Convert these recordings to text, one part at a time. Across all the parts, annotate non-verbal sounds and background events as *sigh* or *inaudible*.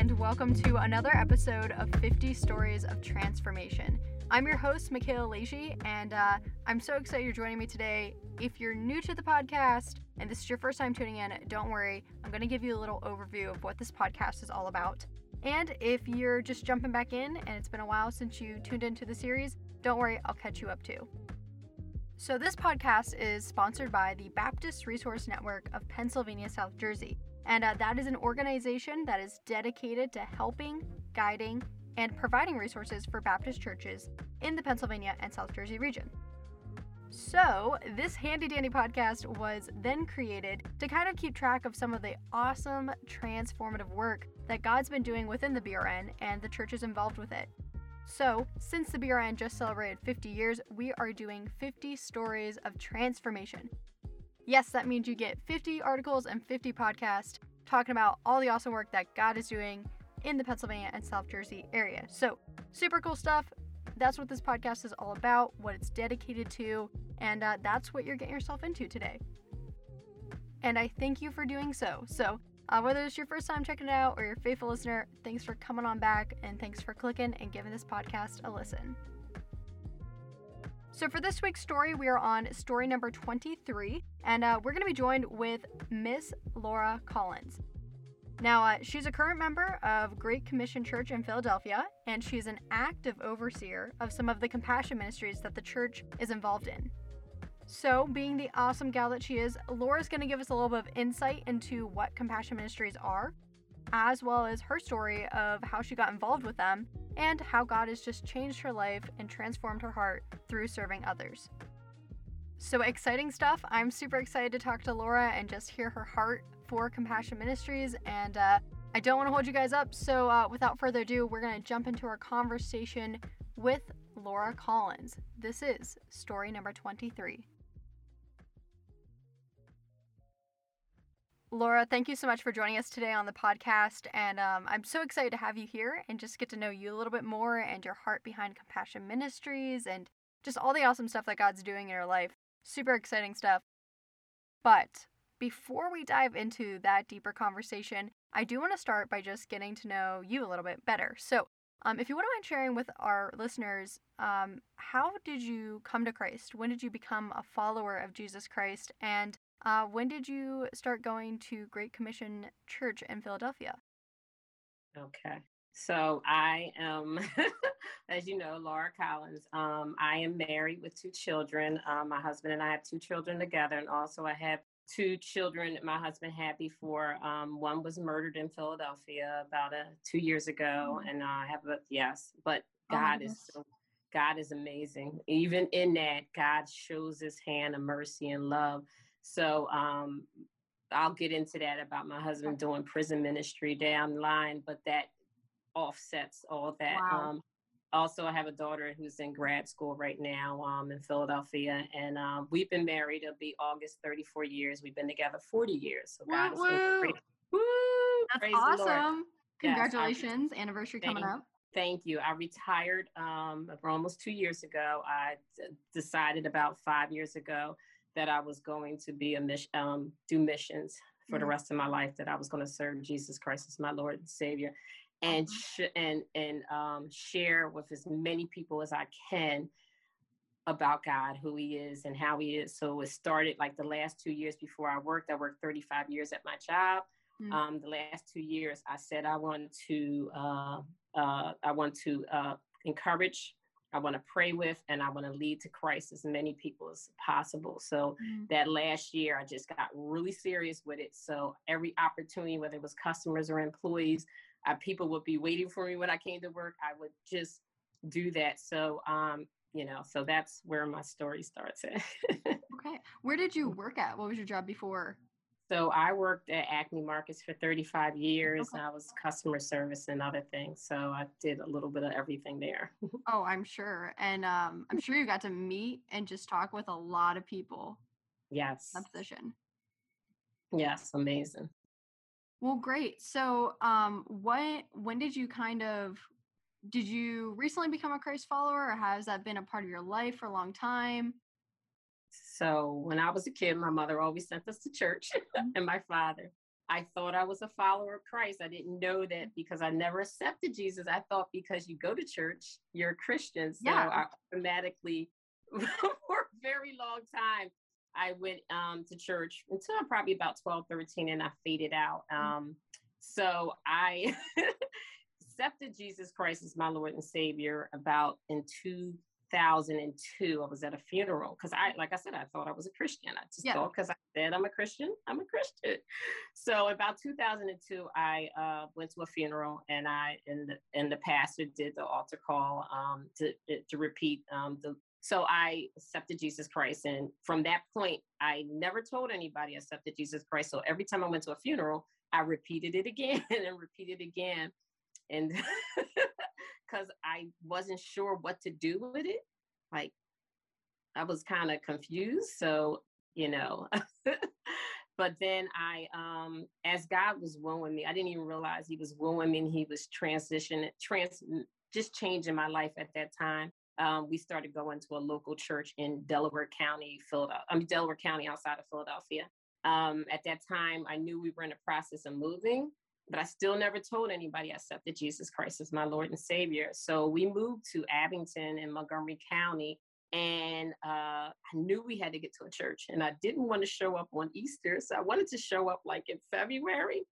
and welcome to another episode of 50 Stories of Transformation. I'm your host, Michaela Leahy, and uh, I'm so excited you're joining me today. If you're new to the podcast and this is your first time tuning in, don't worry. I'm going to give you a little overview of what this podcast is all about. And if you're just jumping back in and it's been a while since you tuned into the series, don't worry, I'll catch you up too. So, this podcast is sponsored by the Baptist Resource Network of Pennsylvania, South Jersey. And uh, that is an organization that is dedicated to helping, guiding, and providing resources for Baptist churches in the Pennsylvania and South Jersey region. So, this handy dandy podcast was then created to kind of keep track of some of the awesome transformative work that God's been doing within the BRN and the churches involved with it. So, since the BRN just celebrated 50 years, we are doing 50 stories of transformation. Yes, that means you get 50 articles and 50 podcasts talking about all the awesome work that God is doing in the Pennsylvania and South Jersey area. So, super cool stuff. That's what this podcast is all about, what it's dedicated to, and uh, that's what you're getting yourself into today. And I thank you for doing so. So, uh, whether it's your first time checking it out or your faithful listener, thanks for coming on back and thanks for clicking and giving this podcast a listen. So, for this week's story, we are on story number 23, and uh, we're going to be joined with Miss Laura Collins. Now, uh, she's a current member of Great Commission Church in Philadelphia, and she's an active overseer of some of the compassion ministries that the church is involved in. So, being the awesome gal that she is, Laura's going to give us a little bit of insight into what compassion ministries are, as well as her story of how she got involved with them and how God has just changed her life and transformed her heart through serving others. So exciting stuff. I'm super excited to talk to Laura and just hear her heart for Compassion Ministries. And uh, I don't want to hold you guys up. So uh, without further ado, we're going to jump into our conversation with Laura Collins. This is story number 23. Laura, thank you so much for joining us today on the podcast. And um, I'm so excited to have you here and just get to know you a little bit more and your heart behind Compassion Ministries and just all the awesome stuff that God's doing in your life. Super exciting stuff. But before we dive into that deeper conversation, I do want to start by just getting to know you a little bit better. So, um, if you wouldn't mind sharing with our listeners, um, how did you come to Christ? When did you become a follower of Jesus Christ? And uh, when did you start going to Great Commission Church in Philadelphia? Okay. So I am, *laughs* as you know, Laura Collins. Um, I am married with two children. Um, my husband and I have two children together, and also I have two children my husband had before. Um, one was murdered in Philadelphia about a, two years ago, oh. and I have a yes. But oh God oh, is so, God is amazing. Even in that, God shows His hand of mercy and love so um, I'll get into that about my husband doing prison ministry down the line, but that offsets all that. Wow. Um, also, I have a daughter who's in grad school right now um, in Philadelphia, and um, we've been married. It'll be August 34 years. We've been together 40 years. So woo, woo. Woo, That's awesome. Congratulations. Yes, Anniversary coming up. Thank you. I retired um, almost two years ago. I d- decided about five years ago that I was going to be a mission, um, do missions for mm-hmm. the rest of my life. That I was going to serve Jesus Christ as my Lord and Savior, and mm-hmm. sh- and and um, share with as many people as I can about God, who He is, and how He is. So it started like the last two years before I worked. I worked 35 years at my job. Mm-hmm. Um, the last two years, I said I want to uh, uh, I want to uh, encourage I want to pray with and I want to lead to Christ as many people as possible. So mm-hmm. that last year, I just got really serious with it. So every opportunity, whether it was customers or employees, uh, people would be waiting for me when I came to work. I would just do that. So, um, you know, so that's where my story starts *laughs* okay. Where did you work at? What was your job before? So I worked at Acme Markets for 35 years. Okay. I was customer service and other things. So I did a little bit of everything there. *laughs* oh, I'm sure. And um, I'm sure you got to meet and just talk with a lot of people. Yes. That position. Yes, amazing. Well, great. So, um, what when did you kind of did you recently become a Christ follower or has that been a part of your life for a long time? So when I was a kid, my mother always sent us to church *laughs* mm-hmm. and my father. I thought I was a follower of Christ. I didn't know that because I never accepted Jesus. I thought because you go to church, you're a Christian. So yeah. I automatically, *laughs* for a very long time, I went um, to church until I'm probably about 12, 13, and I faded out. Mm. Um, so I *laughs* accepted Jesus Christ as my Lord and Savior about in 2002. I was at a funeral because I, like I said, I thought I was a Christian. I just yeah. thought because I said I'm a Christian, I'm a Christian. *laughs* So about 2002, I uh, went to a funeral and I and the, and the pastor did the altar call um, to to repeat um, the. So I accepted Jesus Christ, and from that point, I never told anybody I accepted Jesus Christ. So every time I went to a funeral, I repeated it again *laughs* and repeated again and *laughs* because I wasn't sure what to do with it. Like I was kind of confused. So, you know, *laughs* but then I, um, as God was wooing me, I didn't even realize he was wooing me and he was transitioning, trans, just changing my life at that time. Um, we started going to a local church in Delaware County, Philadelphia. I mean, Delaware County outside of Philadelphia. Um, at that time, I knew we were in the process of moving but I still never told anybody I accepted Jesus Christ as my Lord and Savior. So we moved to Abington in Montgomery County, and uh, I knew we had to get to a church, and I didn't want to show up on Easter, so I wanted to show up like in February.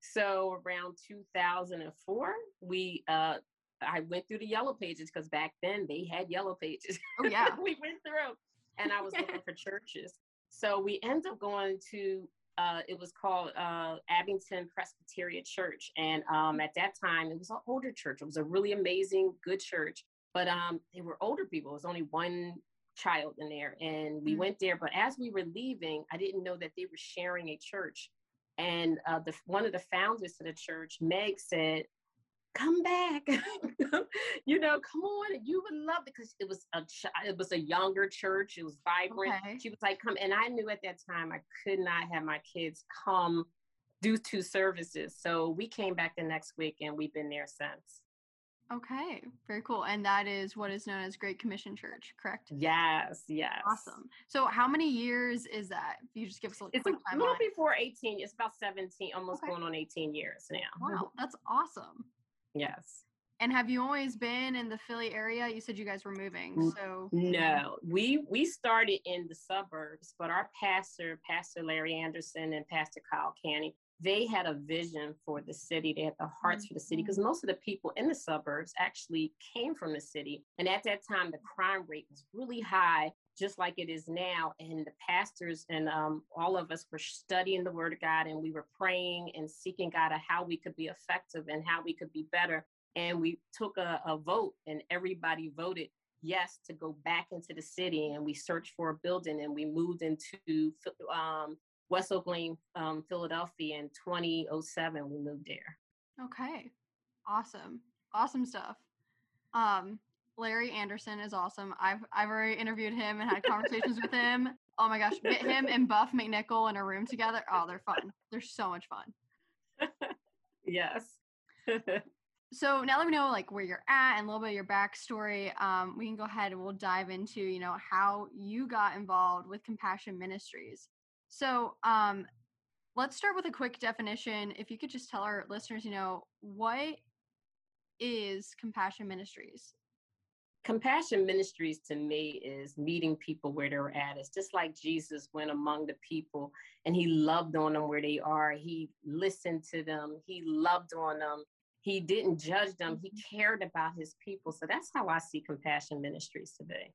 So around 2004, we uh, I went through the yellow pages because back then they had yellow pages. Oh yeah, *laughs* we went through, and I was looking *laughs* for churches. So we end up going to uh, it was called uh, Abington Presbyterian Church. And um, at that time, it was an older church. It was a really amazing, good church. But um, they were older people. It was only one child in there. And we mm-hmm. went there. But as we were leaving, I didn't know that they were sharing a church. And uh, the, one of the founders of the church, Meg, said, come back. *laughs* You know come on you would love it because it was a it was a younger church it was vibrant. Okay. she was like come and i knew at that time i could not have my kids come do two services. So we came back the next week and we've been there since. Okay very cool and that is what is known as great commission church correct? Yes yes. Awesome. So how many years is that? You just give us a it's a little before 18 it's about 17 almost okay. going on 18 years now. Wow that's awesome Yes. And have you always been in the Philly area? You said you guys were moving. So No. We we started in the suburbs, but our pastor, Pastor Larry Anderson and Pastor Kyle Canny, they had a vision for the city. They had the hearts mm-hmm. for the city because most of the people in the suburbs actually came from the city. And at that time, the crime rate was really high, just like it is now. And the pastors and um, all of us were studying the Word of God and we were praying and seeking God of how we could be effective and how we could be better. And we took a, a vote, and everybody voted yes to go back into the city. And we searched for a building and we moved into um, West Oak Lane, um, Philadelphia in 2007. We moved there. Okay. Awesome. Awesome stuff. Um, Larry Anderson is awesome. I've I've already interviewed him and had conversations with him. Oh my gosh, get him and Buff McNichol in a room together. Oh, they're fun. They're so much fun. *laughs* yes. *laughs* so now that we know like where you're at and a little bit of your backstory, um, we can go ahead and we'll dive into you know how you got involved with Compassion Ministries. So, um, let's start with a quick definition. If you could just tell our listeners, you know, what is Compassion Ministries? Compassion Ministries to me is meeting people where they're at. It's just like Jesus went among the people and he loved on them where they are. He listened to them, he loved on them, he didn't judge them, he mm-hmm. cared about his people. So that's how I see Compassion Ministries today.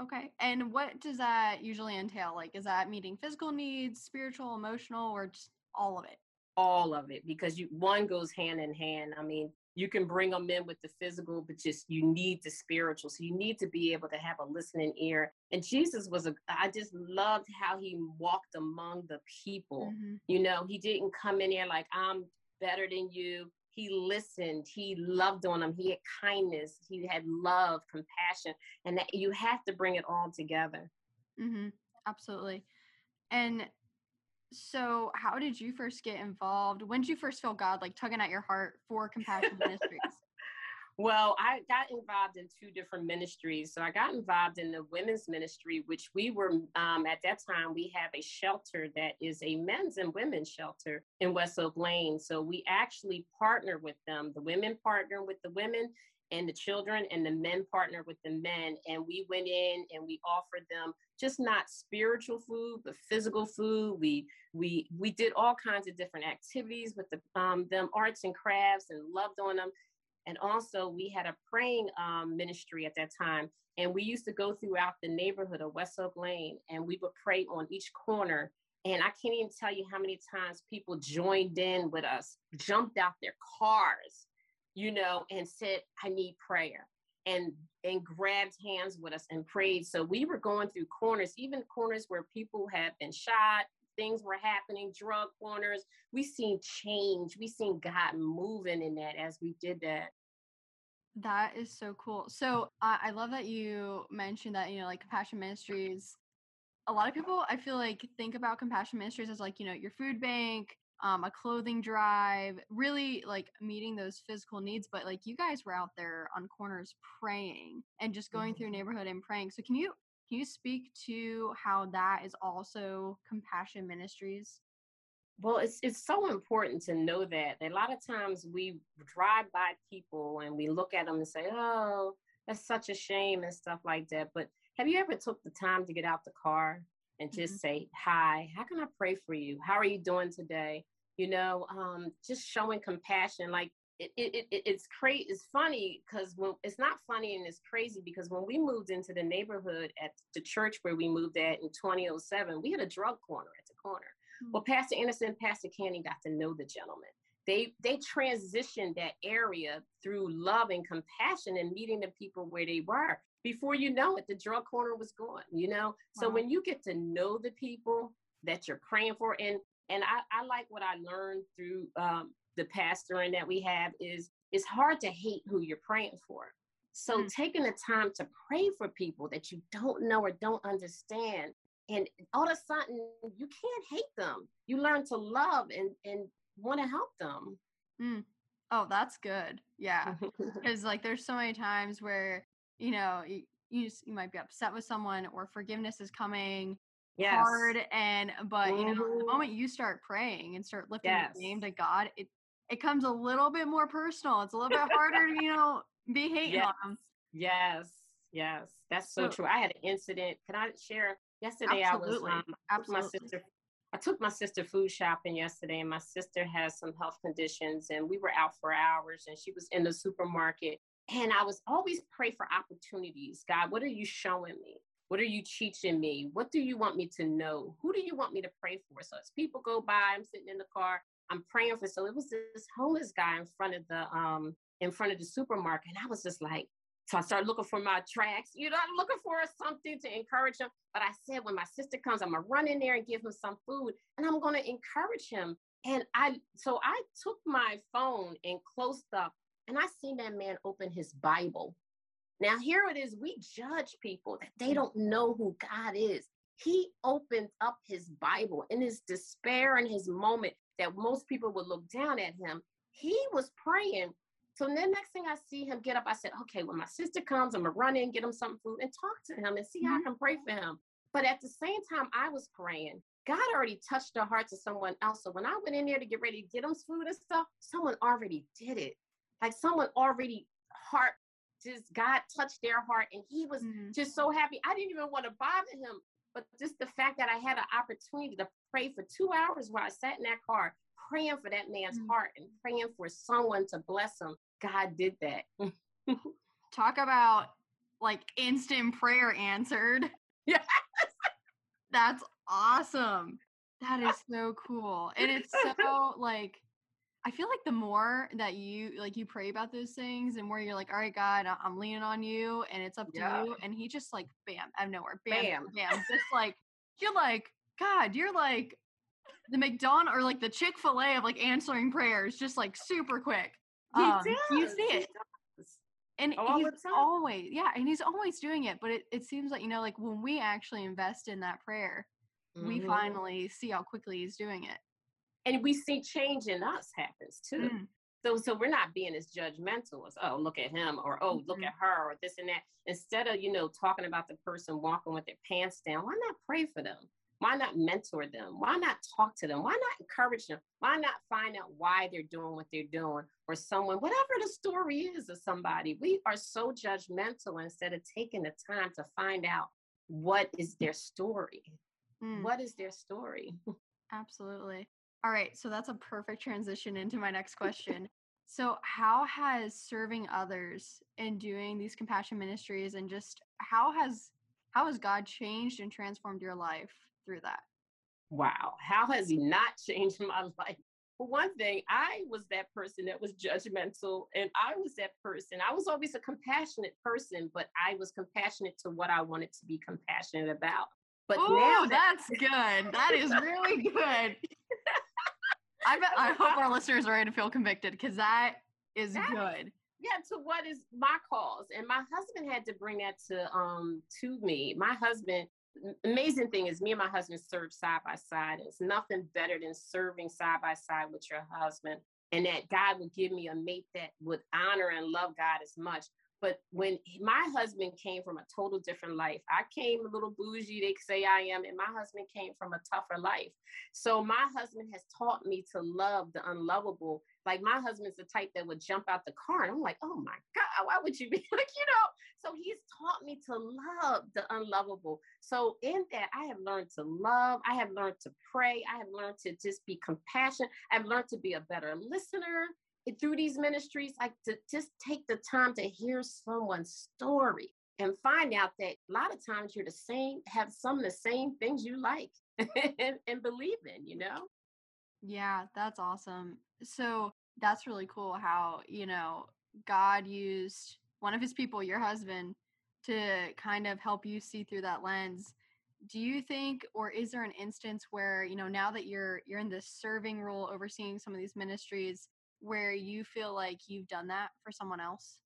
Okay. And what does that usually entail? Like, is that meeting physical needs, spiritual, emotional, or just all of it? All of it, because you one goes hand in hand. I mean, you can bring them in with the physical, but just you need the spiritual. So you need to be able to have a listening ear. And Jesus was a, I just loved how he walked among the people. Mm-hmm. You know, he didn't come in there like, I'm better than you he listened he loved on them he had kindness he had love compassion and that you have to bring it all together mm-hmm. absolutely and so how did you first get involved when did you first feel god like tugging at your heart for compassion ministries *laughs* Well, I got involved in two different ministries. So I got involved in the women's ministry, which we were um, at that time. We have a shelter that is a men's and women's shelter in West Oak Lane. So we actually partner with them. The women partner with the women, and the children and the men partner with the men and we went in and we offered them just not spiritual food but physical food. We we we did all kinds of different activities with the um, them arts and crafts and loved on them. And also we had a praying um, ministry at that time and we used to go throughout the neighborhood of west oak lane and we would pray on each corner. And I can't even tell you how many times people joined in with us, jumped out their cars, you know, and said, I need prayer and and grabbed hands with us and prayed. So we were going through corners, even corners where people had been shot, things were happening, drug corners. We seen change. We seen God moving in that as we did that. That is so cool. So I love that you mentioned that, you know, like Compassion Ministries. A lot of people, I feel like, think about Compassion Ministries as like, you know, your food bank, um, a clothing drive, really like meeting those physical needs. But like you guys were out there on corners praying and just going mm-hmm. through neighborhood and praying. So can you can you speak to how that is also compassion ministries? Well, it's it's so important to know that. A lot of times we drive by people and we look at them and say, "Oh, that's such a shame" and stuff like that. But have you ever took the time to get out the car and just mm-hmm. say, "Hi, how can I pray for you? How are you doing today?" You know, um, just showing compassion. Like it, it, it it's crazy. It's funny because when it's not funny and it's crazy because when we moved into the neighborhood at the church where we moved at in 2007, we had a drug corner at the corner. Mm-hmm. Well, Pastor Anderson, Pastor Candy got to know the gentleman. They they transitioned that area through love and compassion and meeting the people where they were. Before you know it, the drug corner was gone. You know, wow. so when you get to know the people that you're praying for, and and I, I like what I learned through um, the pastoring that we have is it's hard to hate who you're praying for. So mm-hmm. taking the time to pray for people that you don't know or don't understand, and all of a sudden you can't hate them. You learn to love and and want to help them. Mm. Oh, that's good. Yeah, *laughs* because like there's so many times where you know you, you, just, you might be upset with someone or forgiveness is coming yes. hard and but you know the mm-hmm. moment you start praying and start lifting yes. the name to god it it comes a little bit more personal it's a little bit harder to you know be *laughs* hating yes. on them yes yes that's so, so, true i had an incident can i share yesterday absolutely. i was um, absolutely. my sister I took my sister food shopping yesterday, and my sister has some health conditions, and we were out for hours, and she was in the supermarket. And I was always pray for opportunities. God, what are you showing me? What are you teaching me? What do you want me to know? Who do you want me to pray for? So as people go by, I'm sitting in the car, I'm praying for. So it was this homeless guy in front of the um in front of the supermarket, and I was just like, so I started looking for my tracks. You know, I'm looking for something to encourage him. But I said, when my sister comes, I'm gonna run in there and give him some food, and I'm gonna encourage him. And I, so I took my phone and closed up, and I seen that man open his Bible now, here it is we judge people that they don't know who God is. He opened up his Bible in his despair and his moment that most people would look down at him. He was praying. So then next thing I see him get up, I said, okay, when my sister comes, I'm gonna run in, get him some food and talk to him and see how I mm-hmm. can pray for him. But at the same time I was praying, God already touched the hearts of someone else. So when I went in there to get ready to get him food and stuff, someone already did it. Like someone already heart just God touched their heart and he was mm-hmm. just so happy. I didn't even want to bother him, but just the fact that I had an opportunity to pray for two hours while I sat in that car, praying for that man's mm-hmm. heart and praying for someone to bless him, God did that. *laughs* Talk about like instant prayer answered. *laughs* Yes. That's awesome. That is so cool. And it's *laughs* so like I feel like the more that you like you pray about those things and where you're like, all right, God, I'm leaning on you and it's up to yeah. you. And he just like bam out of nowhere. Bam, bam, bam. just like you're like, God, you're like the McDonald or like the Chick-fil-A of like answering prayers, just like super quick. Um. You see it. And All he's always, yeah, and he's always doing it. But it, it seems like, you know, like when we actually invest in that prayer, mm-hmm. we finally see how quickly he's doing it and we see change in us happens too. Mm. So, so we're not being as judgmental as, oh, look at him, or oh, mm-hmm. look at her, or this and that. Instead of, you know, talking about the person walking with their pants down, why not pray for them? Why not mentor them? Why not talk to them? Why not encourage them? Why not find out why they're doing what they're doing? Or someone, whatever the story is of somebody, we are so judgmental instead of taking the time to find out what is their story. Mm. What is their story? *laughs* Absolutely. All right. So that's a perfect transition into my next question. So, how has serving others and doing these compassion ministries and just how has how has God changed and transformed your life through that? Wow. How has he not changed my *laughs* life? For one thing, I was that person that was judgmental, and I was that person. I was always a compassionate person, but I was compassionate to what I wanted to be compassionate about. But Ooh, now that- that's good. That is really good. *laughs* I bet, I hope our *laughs* listeners are ready to feel convicted because that is that, good. Yeah, to what is my cause, and my husband had to bring that to um to me. My husband amazing thing is me and my husband serve side by side. It's nothing better than serving side by side with your husband. And that God would give me a mate that would honor and love God as much. But when my husband came from a total different life, I came a little bougie, they say I am, and my husband came from a tougher life. So my husband has taught me to love the unlovable. Like my husband's the type that would jump out the car, and I'm like, oh my God, why would you be *laughs* like, you know? So he's taught me to love the unlovable. So in that, I have learned to love. I have learned to pray. I have learned to just be compassionate. I've learned to be a better listener through these ministries, like to just take the time to hear someone's story and find out that a lot of times you're the same, have some of the same things you like *laughs* and, and believe in, you know? Yeah, that's awesome. So that's really cool how, you know, God used one of his people, your husband, to kind of help you see through that lens. Do you think or is there an instance where, you know, now that you're you're in this serving role overseeing some of these ministries, where you feel like you've done that for someone else?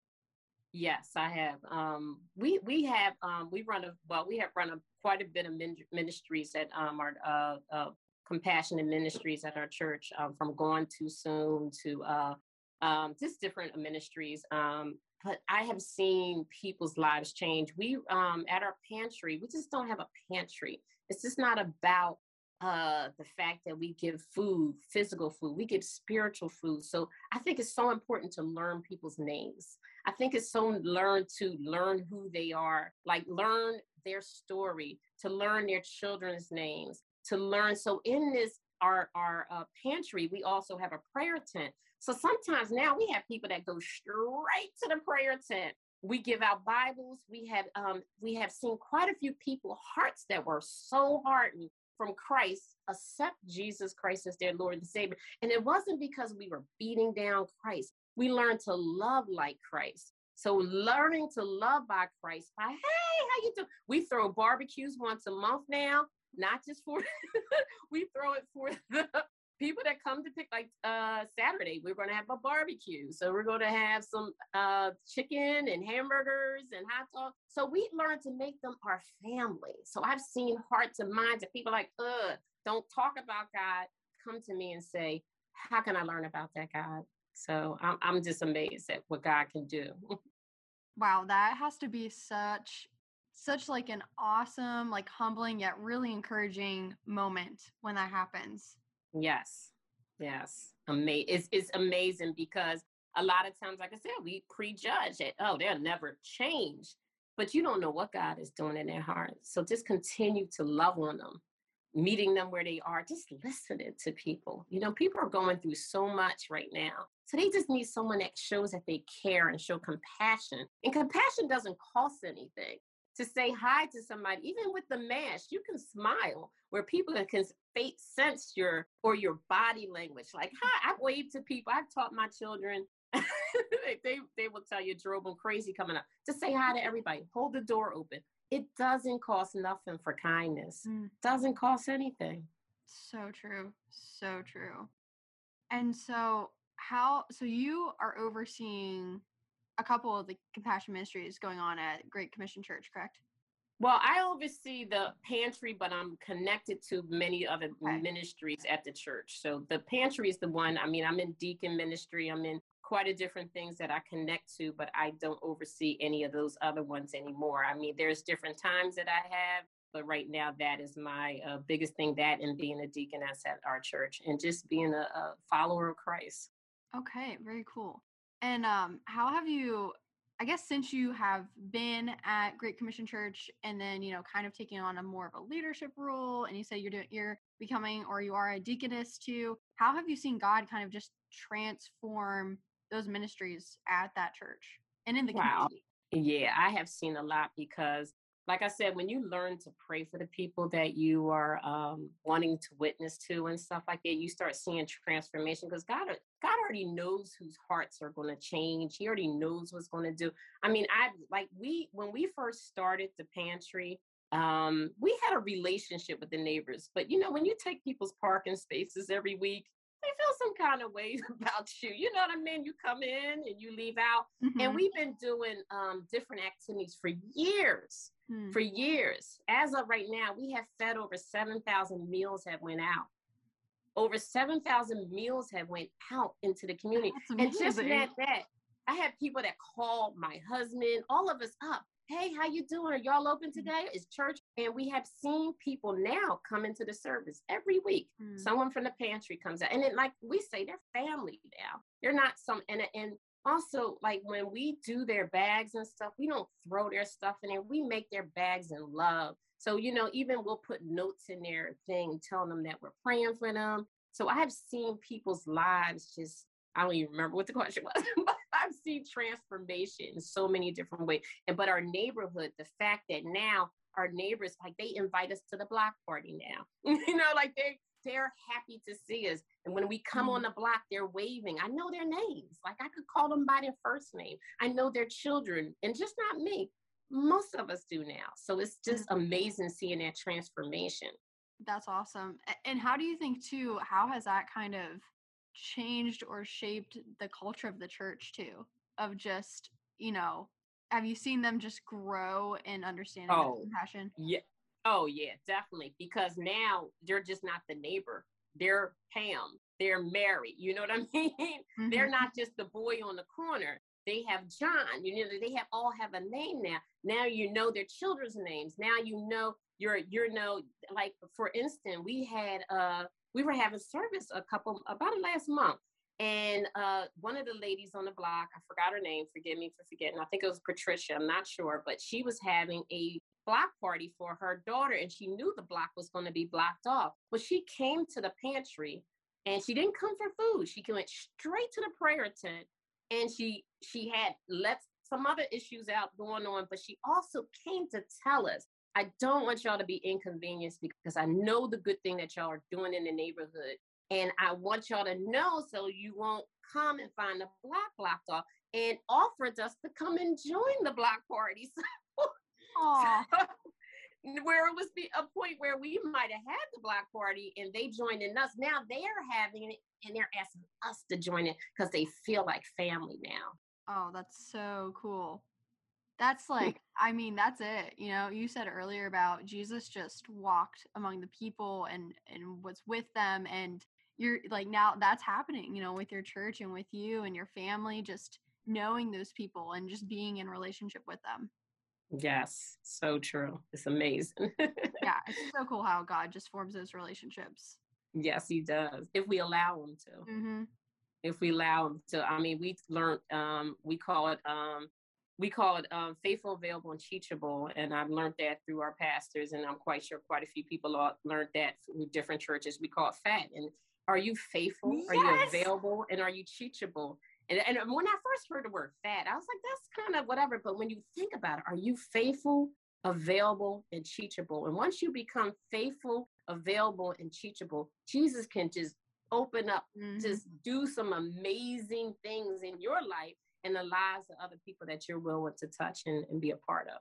Yes, I have. Um, we we have um, we run a well, we have run a quite a bit of ministries at um, our uh, uh, compassionate ministries at our church, um, from Gone Too Soon to uh, um, just different ministries. Um, but I have seen people's lives change. We um, at our pantry, we just don't have a pantry. It's just not about uh, the fact that we give food, physical food, we give spiritual food. So I think it's so important to learn people's names. I think it's so learn to learn who they are, like learn their story, to learn their children's names, to learn. So in this our our uh, pantry, we also have a prayer tent. So sometimes now we have people that go straight to the prayer tent. We give out Bibles. We have um, we have seen quite a few people hearts that were so hardened from Christ accept Jesus Christ as their Lord and Savior. And it wasn't because we were beating down Christ. We learned to love like Christ. So learning to love by Christ by, hey, how you doing? We throw barbecues once a month now, not just for, *laughs* we throw it for the people that come to pick like uh Saturday, we're going to have a barbecue. So we're going to have some uh chicken and hamburgers and hot dogs. So we learn to make them our family. So I've seen hearts and minds of people like, uh, don't talk about God. Come to me and say, how can I learn about that God? So I'm, I'm just amazed at what God can do. *laughs* wow, that has to be such such like an awesome, like humbling yet really encouraging moment when that happens. Yes. Yes. Ama- it's, it's amazing because a lot of times, like I said, we prejudge it. Oh, they'll never change. But you don't know what God is doing in their heart. So just continue to love on them, meeting them where they are, just listening to people. You know, people are going through so much right now. So they just need someone that shows that they care and show compassion. And compassion doesn't cost anything to say hi to somebody, even with the mask, you can smile where people can sense your or your body language. Like, hi, I wave to people. I've taught my children. *laughs* they, they will tell you drove them crazy coming up. To say hi to everybody. Hold the door open. It doesn't cost nothing for kindness. Mm. Doesn't cost anything. So true. So true. And so how so you are overseeing a couple of the compassion ministries going on at Great Commission Church, correct? Well, I oversee the pantry, but I'm connected to many other okay. ministries at the church. So the pantry is the one. I mean, I'm in deacon ministry. I'm in quite a different things that I connect to, but I don't oversee any of those other ones anymore. I mean, there's different times that I have, but right now that is my uh, biggest thing. That and being a deaconess at our church, and just being a, a follower of Christ. Okay, very cool. And um, how have you I guess since you have been at Great Commission Church and then, you know, kind of taking on a more of a leadership role and you say you're doing you're becoming or you are a deaconess too, how have you seen God kind of just transform those ministries at that church and in the wow. community? Yeah, I have seen a lot because like I said, when you learn to pray for the people that you are um, wanting to witness to and stuff like that, you start seeing transformation because God, God already knows whose hearts are going to change. He already knows what's going to do. I mean, I like we when we first started the pantry, um, we had a relationship with the neighbors. But you know, when you take people's parking spaces every week, they feel some kind of ways *laughs* about you. You know what I mean? You come in and you leave out. Mm-hmm. And we've been doing um, different activities for years mm. for years. As of right now, we have fed over 7,000 meals have went out. Over 7,000 meals have went out into the community. And just that, that, I had people that called my husband, all of us up. Hey, how you doing? Are y'all open mm. today? It's church. And we have seen people now come into the service every week. Mm. Someone from the pantry comes out. And then like we say, they're family now. They're not some and and also like when we do their bags and stuff we don't throw their stuff in there we make their bags in love so you know even we'll put notes in their thing telling them that we're praying for them so i've seen people's lives just i don't even remember what the question *laughs* was i've seen transformation in so many different ways and but our neighborhood the fact that now our neighbors like they invite us to the block party now *laughs* you know like they they're happy to see us. And when we come mm-hmm. on the block, they're waving. I know their names. Like I could call them by their first name. I know their children, and just not me. Most of us do now. So it's just mm-hmm. amazing seeing that transformation. That's awesome. And how do you think, too, how has that kind of changed or shaped the culture of the church, too? Of just, you know, have you seen them just grow in understanding oh, compassion? Yeah. Oh yeah, definitely. Because now they're just not the neighbor. They're Pam. They're Mary. You know what I *laughs* mean? Mm-hmm. They're not just the boy on the corner. They have John. You know, they have all have a name now. Now you know their children's names. Now you know you're you're know like for instance, we had uh we were having service a couple about last month. And uh, one of the ladies on the block, I forgot her name, forgive me for forgetting. I think it was Patricia, I'm not sure, but she was having a block party for her daughter and she knew the block was going to be blocked off. But she came to the pantry and she didn't come for food. She went straight to the prayer tent and she she had let some other issues out going on, but she also came to tell us, I don't want y'all to be inconvenienced because I know the good thing that y'all are doing in the neighborhood. And I want y'all to know so you won't come and find the block blocked off and offered us to come and join the block party. *laughs* So, *laughs* where it was a point where we might have had the block party and they joined in us. Now they're having it and they're asking us to join it because they feel like family now. Oh, that's so cool. That's *laughs* like, I mean, that's it. You know, you said earlier about Jesus just walked among the people and and was with them and you're like now that's happening, you know, with your church and with you and your family just knowing those people and just being in relationship with them. Yes, so true. It's amazing. *laughs* yeah, it's so cool how God just forms those relationships. Yes, He does. If we allow Him to. Mm-hmm. If we allow Him to. I mean, we learned. Um, we call it. Um, we call it um, faithful, available, and teachable. And I've learned that through our pastors, and I'm quite sure quite a few people learned that through different churches. We call it FAT. And are you faithful? Yes. Are you available? And are you teachable? And, and when I first heard the word fat, I was like, that's kind of whatever. But when you think about it, are you faithful, available, and teachable? And once you become faithful, available, and teachable, Jesus can just open up, mm-hmm. just do some amazing things in your life and the lives of other people that you're willing to touch and, and be a part of.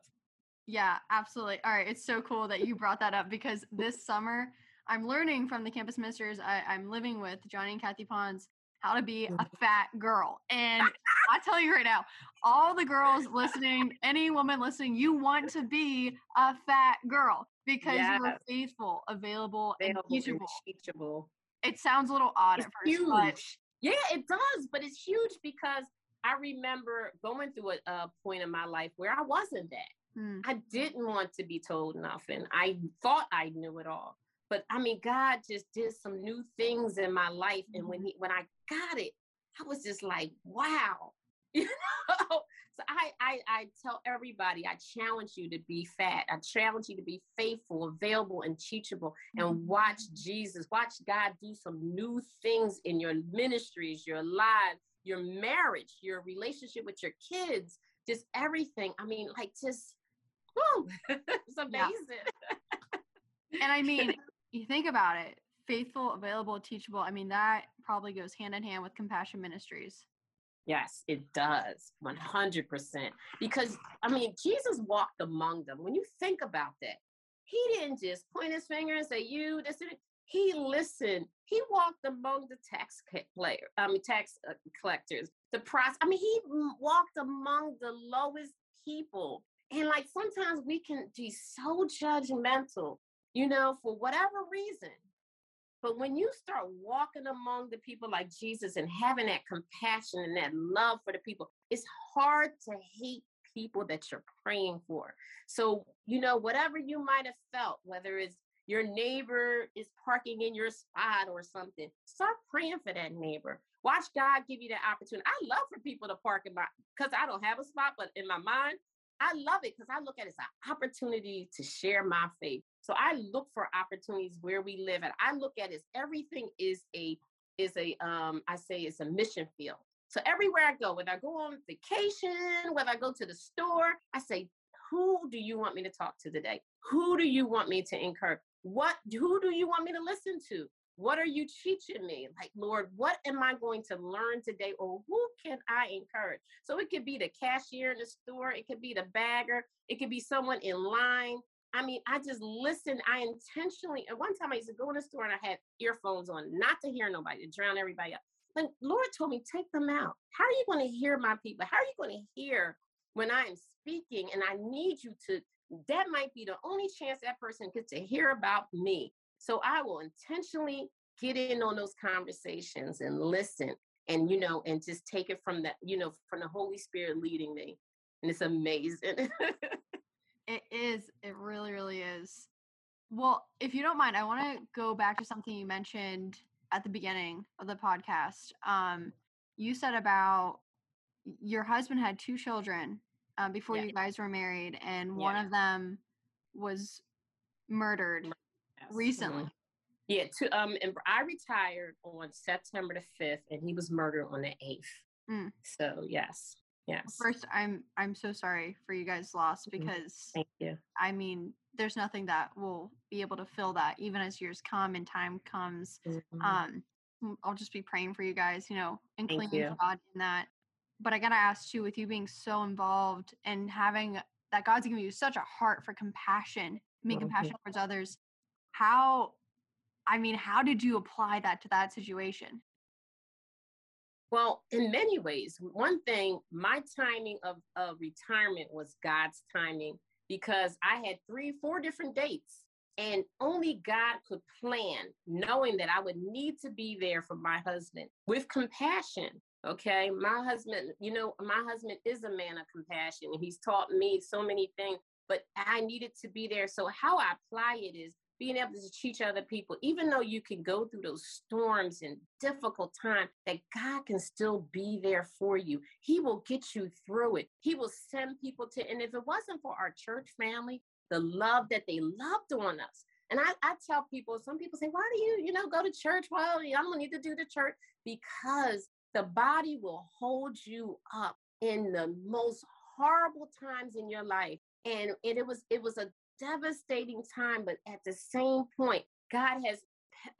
Yeah, absolutely. All right. It's so cool that you brought that up because this summer I'm learning from the campus ministers. I, I'm living with Johnny and Kathy Pons how to be a mm-hmm. fat girl. And I tell you right now, all the girls listening, any woman listening, you want to be a fat girl because yes. you're faithful, available, available and teachable. And teachable. It sounds a little odd it's at first, huge. but yeah, it does, but it's huge because I remember going through a, a point in my life where I wasn't that. Mm. I didn't want to be told nothing. I thought I knew it all. But I mean, God just did some new things in my life. And when mm-hmm. he when I got it, I was just like, wow. *laughs* You know? So I, I I tell everybody, I challenge you to be fat. I challenge you to be faithful, available, and teachable, and mm-hmm. watch Jesus, watch God do some new things in your ministries, your lives, your marriage, your relationship with your kids, just everything. I mean, like just whoa, *laughs* it's amazing. Yeah. and I mean, *laughs* you think about it, faithful, available, teachable. I mean, that probably goes hand in hand with Compassion Ministries. Yes, it does. 100%. Because, I mean, Jesus walked among them. When you think about that, he didn't just point his finger and say, You, this, and he listened. He walked among the tax player, I mean, tax uh, collectors, the process. I mean, he walked among the lowest people. And like sometimes we can be so judgmental, you know, for whatever reason. But when you start walking among the people like Jesus and having that compassion and that love for the people, it's hard to hate people that you're praying for. So, you know, whatever you might have felt, whether it's your neighbor is parking in your spot or something, start praying for that neighbor. Watch God give you that opportunity. I love for people to park in my, because I don't have a spot, but in my mind, I love it because I look at it as an opportunity to share my faith. So I look for opportunities where we live and I look at it as everything is a is a um I say it's a mission field. So everywhere I go, whether I go on vacation, whether I go to the store, I say, who do you want me to talk to today? Who do you want me to encourage? What who do you want me to listen to? What are you teaching me? Like, Lord, what am I going to learn today? Or who can I encourage? So it could be the cashier in the store, it could be the bagger, it could be someone in line. I mean, I just listen. I intentionally, at one time I used to go in the store and I had earphones on, not to hear nobody, to drown everybody out. But Lord told me, take them out. How are you going to hear my people? How are you going to hear when I am speaking? And I need you to, that might be the only chance that person gets to hear about me. So I will intentionally get in on those conversations and listen and, you know, and just take it from that, you know, from the Holy Spirit leading me. And it's amazing. *laughs* It is. It really, really is. Well, if you don't mind, I want to go back to something you mentioned at the beginning of the podcast. Um, you said about your husband had two children um, before yeah. you guys were married, and yeah. one of them was murdered yes. recently. Mm-hmm. Yeah, to, um, and I retired on September the fifth, and he was murdered on the eighth. Mm. So yes, Yes. First, I'm I'm so sorry for you guys' loss mm-hmm. because thank you. I mean, there's nothing that will be able to fill that, even as years come and time comes. Mm-hmm. Um, I'll just be praying for you guys, you know, and clinging to God in that. But I gotta ask too, with you being so involved and having that God's given you such a heart for compassion, being mm-hmm. compassionate towards others, how I mean, how did you apply that to that situation? Well, in many ways, one thing, my timing of, of retirement was God's timing because I had three, four different dates. And only God could plan, knowing that I would need to be there for my husband with compassion. Okay. My husband, you know, my husband is a man of compassion. and He's taught me so many things, but I needed to be there. So, how I apply it is being able to teach other people, even though you can go through those storms and difficult times, that God can still be there for you. He will get you through it. He will send people to, and if it wasn't for our church family, the love that they loved on us. And I, I tell people, some people say, why do you, you know, go to church? Well, I don't need to do the church because the body will hold you up in the most horrible times in your life and, and it was it was a devastating time, but at the same point, God has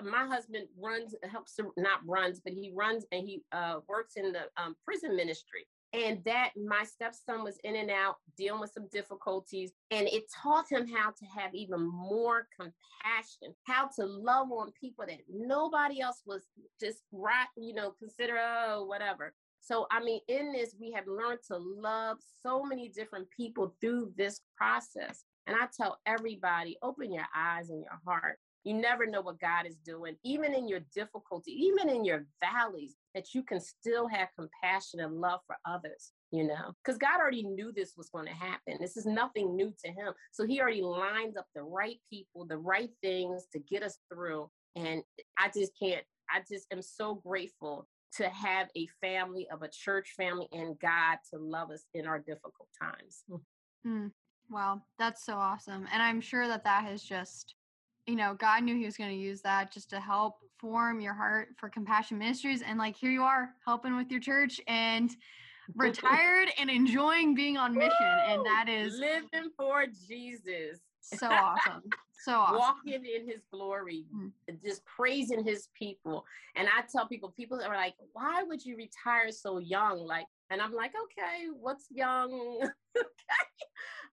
my husband runs helps not runs, but he runs and he uh, works in the um, prison ministry. And that my stepson was in and out dealing with some difficulties. And it taught him how to have even more compassion, how to love on people that nobody else was just right, you know, consider, oh, whatever. So, I mean, in this, we have learned to love so many different people through this process. And I tell everybody, open your eyes and your heart. You never know what God is doing, even in your difficulty, even in your valleys, that you can still have compassion and love for others, you know, because God already knew this was going to happen. This is nothing new to Him. So He already lined up the right people, the right things to get us through. And I just can't, I just am so grateful to have a family of a church family and God to love us in our difficult times. Mm. Wow, that's so awesome. And I'm sure that that has just, you know, God knew He was going to use that just to help form your heart for Compassion Ministries. And like, here you are helping with your church and retired and enjoying being on mission. And that is living for Jesus. So *laughs* awesome. So awesome. Walking in his glory, mm. just praising his people. And I tell people, people are like, why would you retire so young? Like, and I'm like, okay, what's young? *laughs*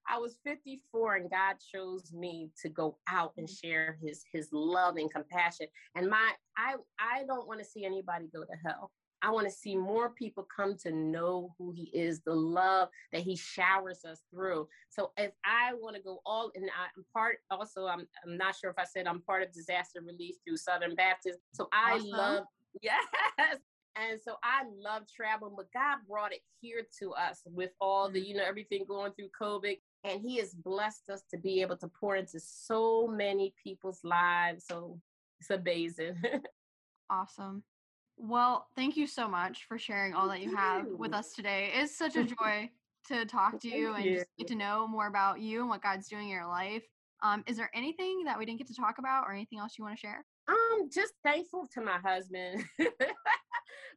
I was 54 and God chose me to go out and mm-hmm. share his his love and compassion. And my I I don't want to see anybody go to hell. I want to see more people come to know who he is, the love that he showers us through. So if I want to go all and I'm part also, I'm I'm not sure if I said I'm part of disaster relief through Southern Baptist. So I awesome. love *laughs* yes. And so I love traveling, but God brought it here to us with all the, mm-hmm. you know, everything going through COVID and he has blessed us to be able to pour into so many people's lives. So it's amazing. *laughs* Awesome. Well thank you so much for sharing all that you have with us today. It's such a *laughs* joy to talk to you and just get to know more about you and what god's doing in your life. Um, is there anything that we didn't get to talk about or anything else you want to share? Um just thankful to my husband *laughs*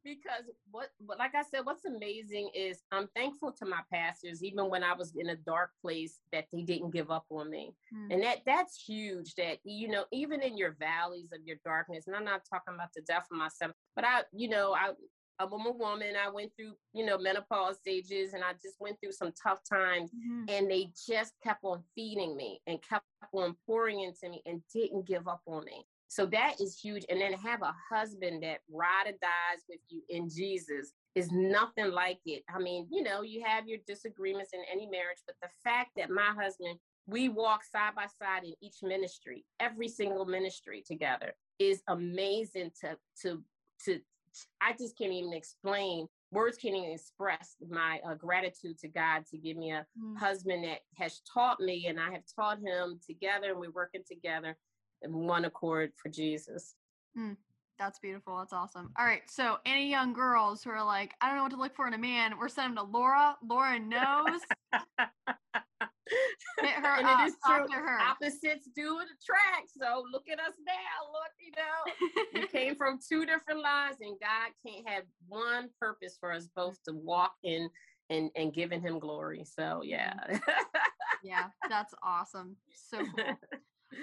because what, what, like I said, what's amazing is I'm thankful to my pastors, even when I was in a dark place, that they didn't give up on me, mm. and that that's huge. That you know, even in your valleys of your darkness, and I'm not talking about the death of myself, but I, you know, I. I'm a woman. I went through, you know, menopause stages and I just went through some tough times. Mm-hmm. And they just kept on feeding me and kept on pouring into me and didn't give up on me. So that is huge. And then have a husband that ride or dies with you in Jesus is nothing like it. I mean, you know, you have your disagreements in any marriage, but the fact that my husband, we walk side by side in each ministry, every single ministry together is amazing to to to I just can't even explain words can't even express my uh, gratitude to God to give me a mm. husband that has taught me and I have taught him together and we're working together one accord for Jesus. Mm, that's beautiful. That's awesome. All right. So, any young girls who are like, I don't know what to look for in a man, we're sending them to Laura. Laura knows. *laughs* Hit her and up, it is true. Her. Opposites do attract. So look at us now. Look, you know, we came *laughs* from two different lines, and God can't have one purpose for us both to walk in and and giving Him glory. So yeah. *laughs* yeah, that's awesome. So cool.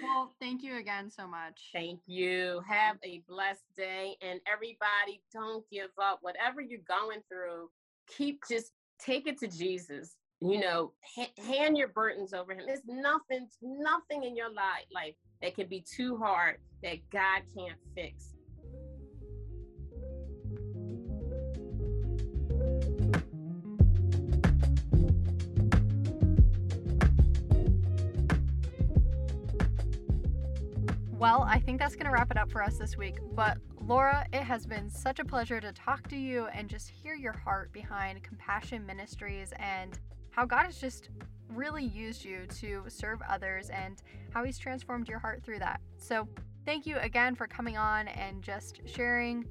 Well, thank you again so much. Thank you. Have a blessed day. And everybody, don't give up. Whatever you're going through, keep just take it to Jesus. You know, ha- hand your burdens over him. There's nothing, nothing in your life, life that can be too hard that God can't fix. Well, I think that's going to wrap it up for us this week. But Laura, it has been such a pleasure to talk to you and just hear your heart behind Compassion Ministries and how God has just really used you to serve others and how He's transformed your heart through that. So, thank you again for coming on and just sharing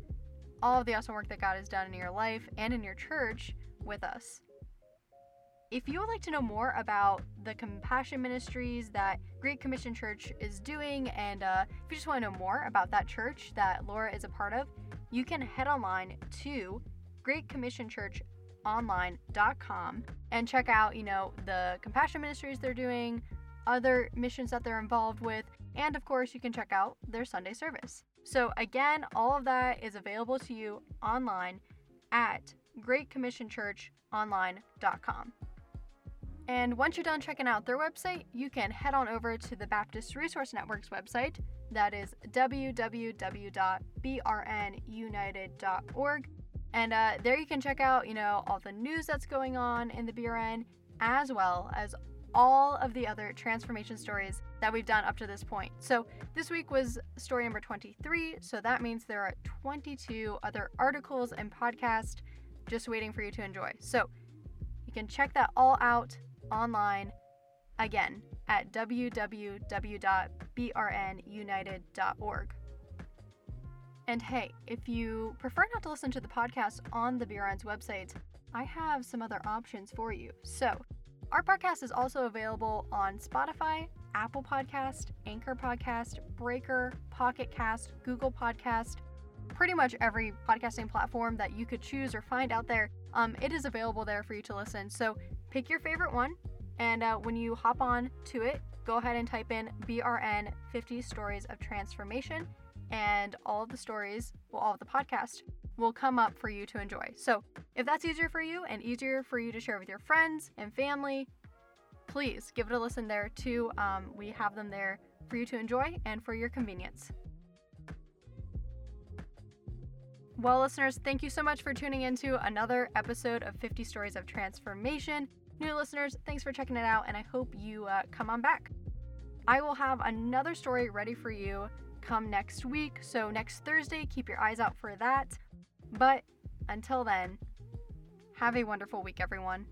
all of the awesome work that God has done in your life and in your church with us. If you would like to know more about the compassion ministries that Great Commission Church is doing, and uh, if you just want to know more about that church that Laura is a part of, you can head online to greatcommissionchurchonline.com and check out, you know, the compassion ministries they're doing, other missions that they're involved with, and of course, you can check out their Sunday service. So, again, all of that is available to you online at Great Commission Church baptistonline.com. And once you're done checking out their website, you can head on over to the Baptist Resource Network's website. That is www.brnunited.org. And uh, there you can check out, you know, all the news that's going on in the BRN, as well as all of the other transformation stories that we've done up to this point. So this week was story number 23, so that means there are 22 other articles and podcasts just waiting for you to enjoy. So you can check that all out online again at www.brnunited.org. And hey, if you prefer not to listen to the podcast on the BRN's website, I have some other options for you. So, our podcast is also available on Spotify, Apple Podcast, Anchor Podcast, Breaker, Pocket Cast, Google Podcast, pretty much every podcasting platform that you could choose or find out there. Um, it is available there for you to listen. So pick your favorite one, and uh, when you hop on to it, go ahead and type in BRN 50 Stories of Transformation, and all of the stories, well, all of the podcast will come up for you to enjoy. So if that's easier for you and easier for you to share with your friends and family, please give it a listen there too. Um, we have them there for you to enjoy and for your convenience. Well, listeners, thank you so much for tuning into another episode of 50 Stories of Transformation. New listeners, thanks for checking it out, and I hope you uh, come on back. I will have another story ready for you come next week, so next Thursday, keep your eyes out for that. But until then, have a wonderful week, everyone.